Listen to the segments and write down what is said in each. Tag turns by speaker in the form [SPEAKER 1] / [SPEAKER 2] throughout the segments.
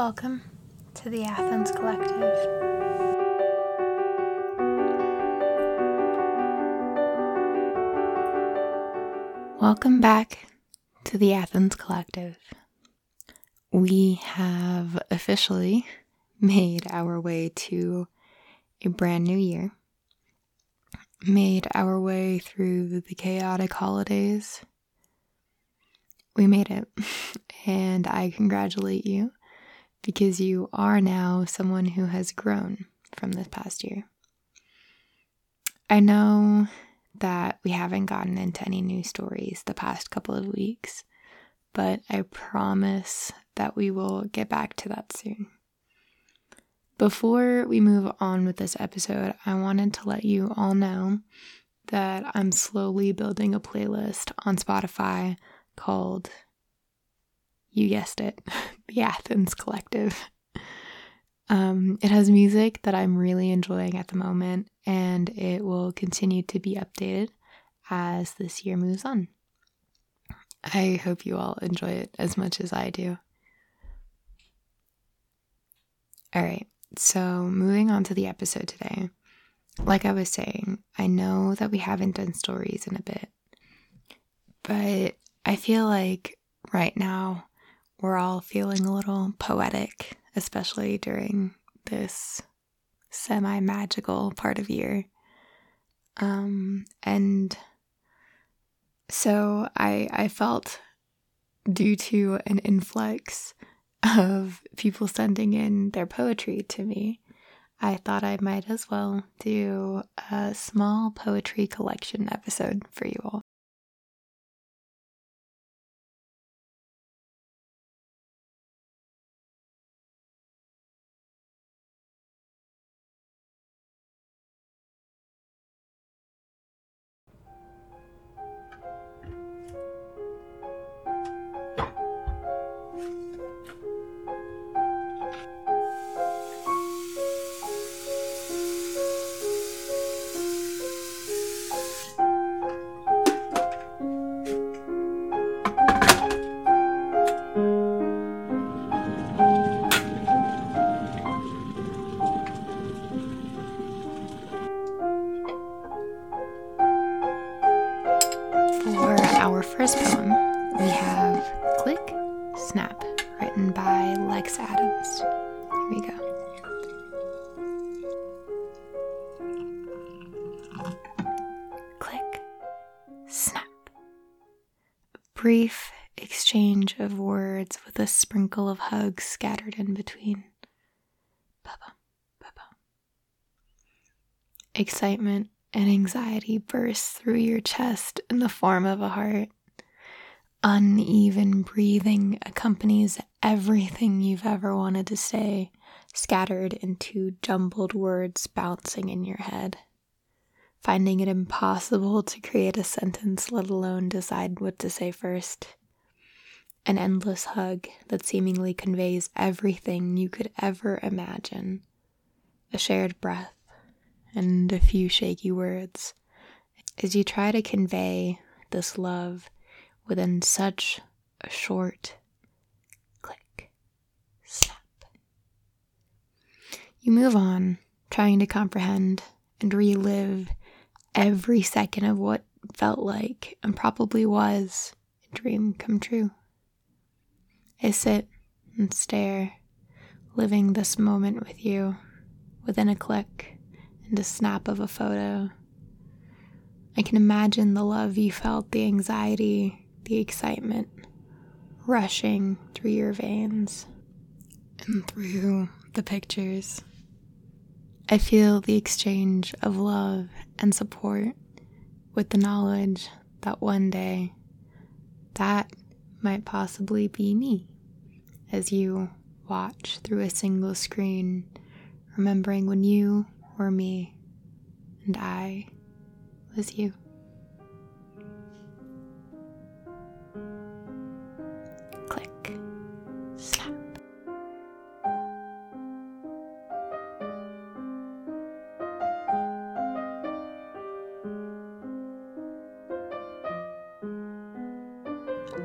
[SPEAKER 1] Welcome to the Athens Collective. Welcome back to the Athens Collective. We have officially made our way to a brand new year, made our way through the chaotic holidays. We made it, and I congratulate you because you are now someone who has grown from this past year. I know that we haven't gotten into any new stories the past couple of weeks, but I promise that we will get back to that soon. Before we move on with this episode, I wanted to let you all know that I'm slowly building a playlist on Spotify called you guessed it, the Athens Collective. Um, it has music that I'm really enjoying at the moment, and it will continue to be updated as this year moves on. I hope you all enjoy it as much as I do. All right, so moving on to the episode today. Like I was saying, I know that we haven't done stories in a bit, but I feel like right now we're all feeling a little poetic, especially during this semi magical part of year. Um, and so I, I felt due to an influx of people sending in their poetry to me, I thought I might as well do a small poetry collection episode for you all. First poem, we have Click Snap, written by Lex Adams. Here we go. Click Snap. A brief exchange of words with a sprinkle of hugs scattered in between. Bubba, bubba. Excitement and anxiety burst through your chest in the form of a heart. Uneven breathing accompanies everything you've ever wanted to say, scattered into jumbled words bouncing in your head. Finding it impossible to create a sentence, let alone decide what to say first. An endless hug that seemingly conveys everything you could ever imagine. A shared breath and a few shaky words as you try to convey this love within such a short click, snap. You move on, trying to comprehend and relive every second of what felt like and probably was a dream come true. I sit and stare, living this moment with you within a click and a snap of a photo. I can imagine the love you felt, the anxiety, the excitement rushing through your veins and through the pictures. I feel the exchange of love and support with the knowledge that one day that might possibly be me as you watch through a single screen, remembering when you were me and I was you. Click, slap.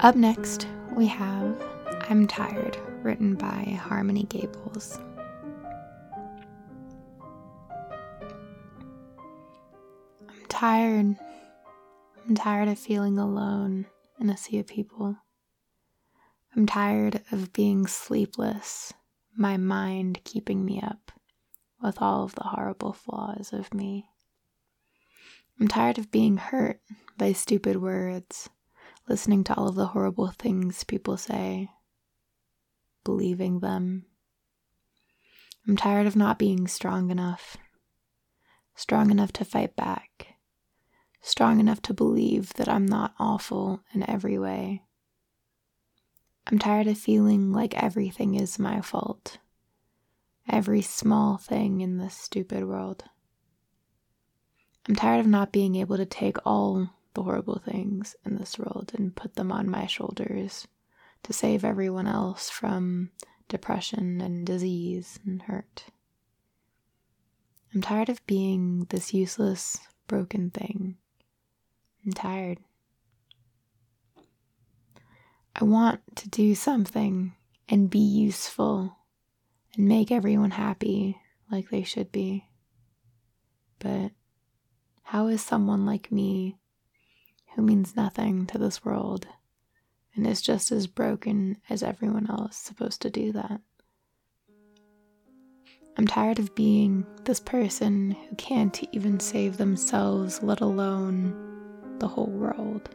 [SPEAKER 1] Up next, we have I'm Tired, written by Harmony Gables. Tired. I'm tired of feeling alone in a sea of people. I'm tired of being sleepless, my mind keeping me up with all of the horrible flaws of me. I'm tired of being hurt by stupid words, listening to all of the horrible things people say, believing them. I'm tired of not being strong enough, strong enough to fight back, strong enough to believe that I'm not awful in every way. I'm tired of feeling like everything is my fault, every small thing in this stupid world. I'm tired of not being able to take all the horrible things in this world and put them on my shoulders to save everyone else from depression and disease and hurt. I'm tired of being this useless, broken thing. I'm tired. I want to do something and be useful and make everyone happy like they should be. But how is someone like me, who means nothing to this world and is just as broken as everyone else, supposed to do that? I'm tired of being this person who can't even save themselves, let alone the whole world.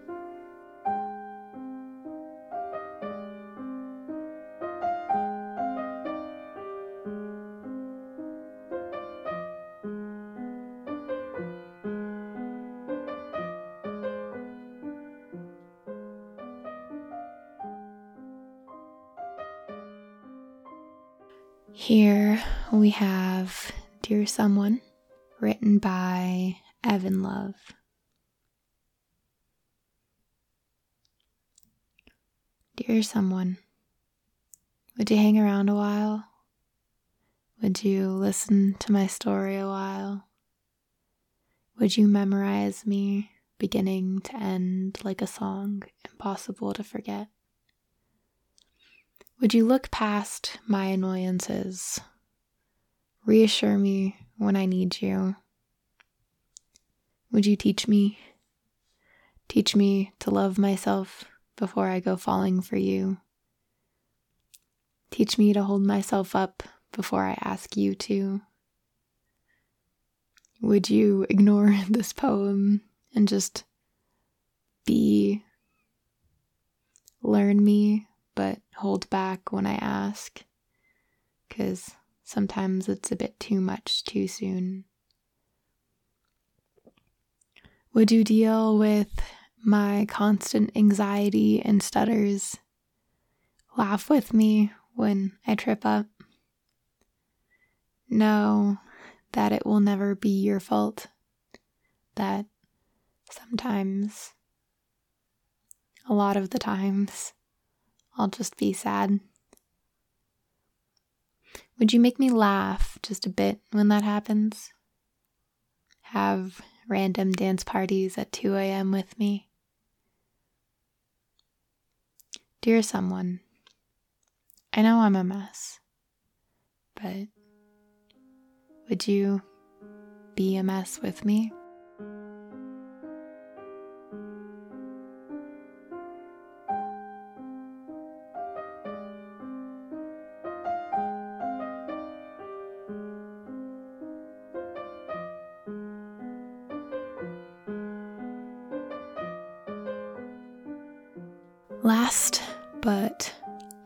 [SPEAKER 1] Here we have Dear Someone, written by Evan Love. Dear someone, would you hang around a while? Would you listen to my story a while? Would you memorize me beginning to end like a song impossible to forget? Would you look past my annoyances? Reassure me when I need you. Would you teach me? Teach me to love myself before I go falling for you. Teach me to hold myself up before I ask you to. Would you ignore this poem and just be, learn me but hold back when I ask, because sometimes it's a bit too much too soon. Would you deal with my constant anxiety and stutters? Laugh with me when I trip up? Know that it will never be your fault, that sometimes, a lot of the times, I'll just be sad. Would you make me laugh just a bit when that happens? Have random dance parties at 2 a.m. with me? Dear someone, I know I'm a mess, but would you be a mess with me?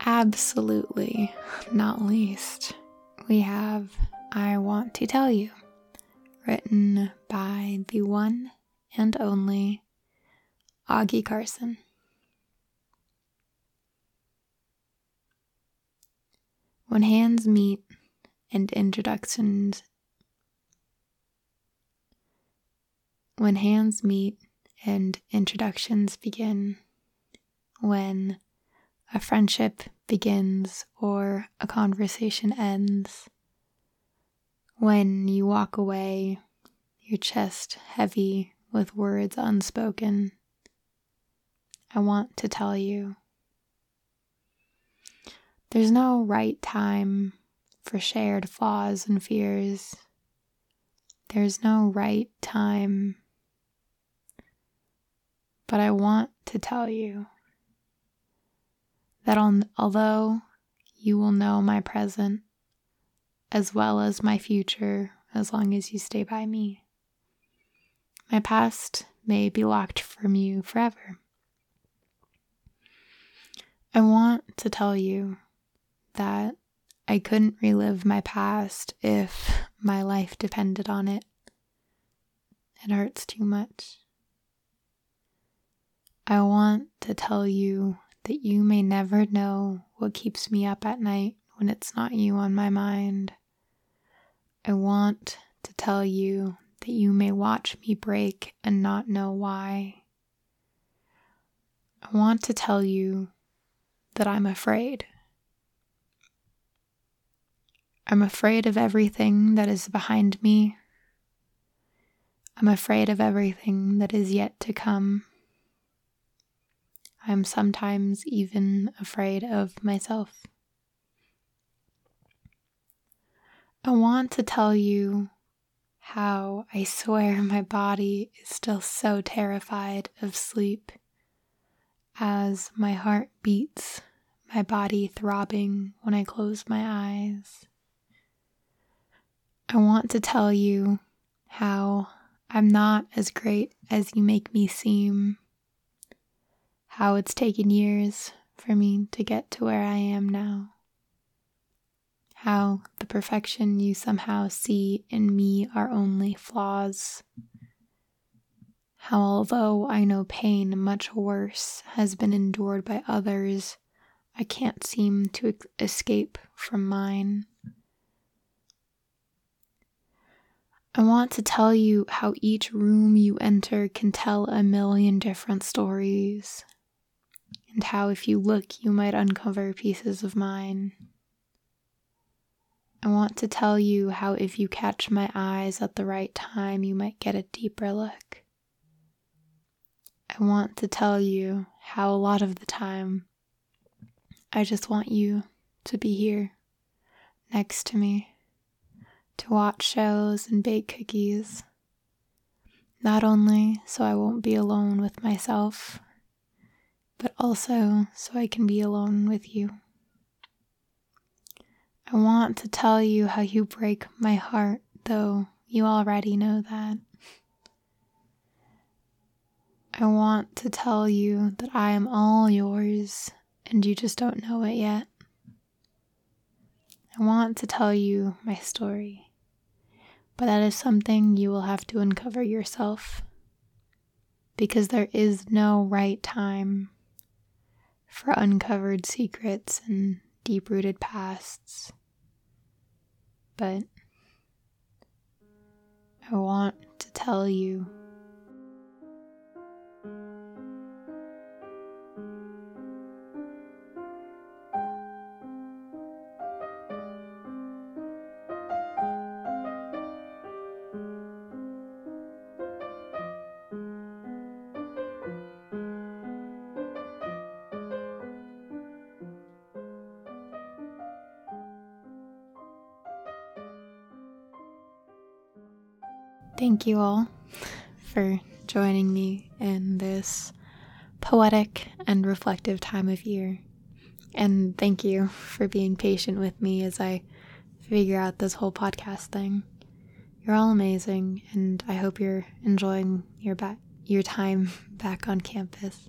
[SPEAKER 1] Absolutely not least, we have I Want to Tell You, written by the one and only Augie Carson. When hands meet and introductions when hands meet and introductions begin when a friendship begins or a conversation ends. When you walk away, your chest heavy with words unspoken. I want to tell you. There's no right time for shared flaws and fears. There's no right time. But I want to tell you that although you will know my present as well as my future as long as you stay by me, my past may be locked from you forever. I want to tell you that I couldn't relive my past if my life depended on it. It hurts too much. I want to tell you that you may never know what keeps me up at night when it's not you on my mind. I want to tell you that you may watch me break and not know why. I want to tell you that I'm afraid. I'm afraid of everything that is behind me. I'm afraid of everything that is yet to come. I am sometimes even afraid of myself. I want to tell you how I swear my body is still so terrified of sleep as my heart beats, my body throbbing when I close my eyes. I want to tell you how I'm not as great as you make me seem, how it's taken years for me to get to where I am now, how the perfection you somehow see in me are only flaws, how although I know pain much worse has been endured by others, I can't seem to escape from mine. I want to tell you how each room you enter can tell a million different stories, and how if you look, you might uncover pieces of mine. I want to tell you how if you catch my eyes at the right time, you might get a deeper look. I want to tell you how a lot of the time, I just want you to be here next to me to watch shows and bake cookies. Not only so I won't be alone with myself, but also so I can be alone with you. I want to tell you how you break my heart, though you already know that. I want to tell you that I am all yours and you just don't know it yet. I want to tell you my story, but that is something you will have to uncover yourself because there is no right time for uncovered secrets and deep rooted pasts. But I want to tell you Thank you all for joining me in this poetic and reflective time of year. And thank you for being patient with me as I figure out this whole podcast thing. You're all amazing, and I hope you're enjoying your ba- your time back on campus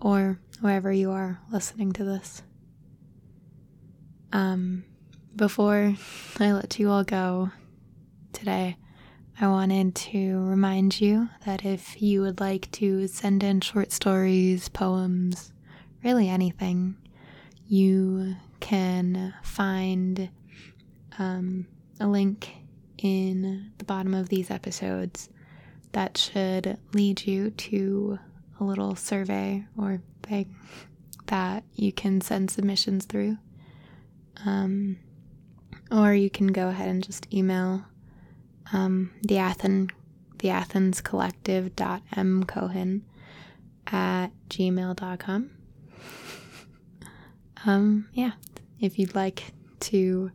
[SPEAKER 1] or wherever you are listening to this. Um, before I let you all go today, I wanted to remind you that if you would like to send in short stories, poems, really anything, you can find um, a link in the bottom of these episodes that should lead you to a little survey or thing that you can send submissions through. Um, or you can go ahead and just email um, the Athens the Athens Collective dot m cohen at gmail.com. Um, yeah, if you'd like to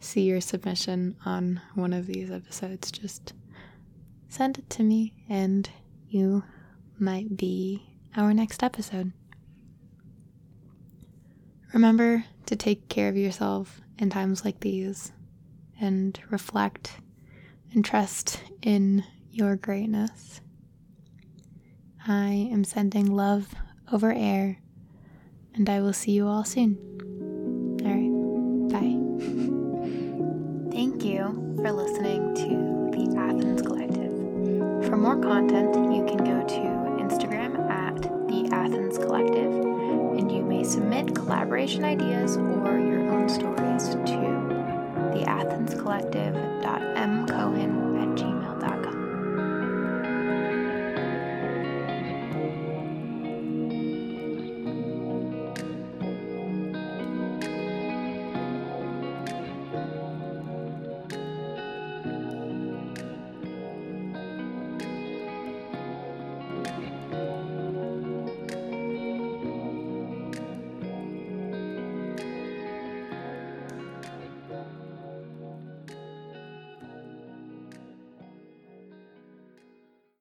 [SPEAKER 1] see your submission on one of these episodes, just send it to me and you might be our next episode. Remember to take care of yourself in times like these and reflect and trust in your greatness. I am sending love over air, and I will see you all soon. All right, bye. Thank you for listening to the Athens Collective. For more content, you can go to Instagram at the Athens Collective, and you may submit collaboration ideas or your own stories theathenscollective.mcohen.com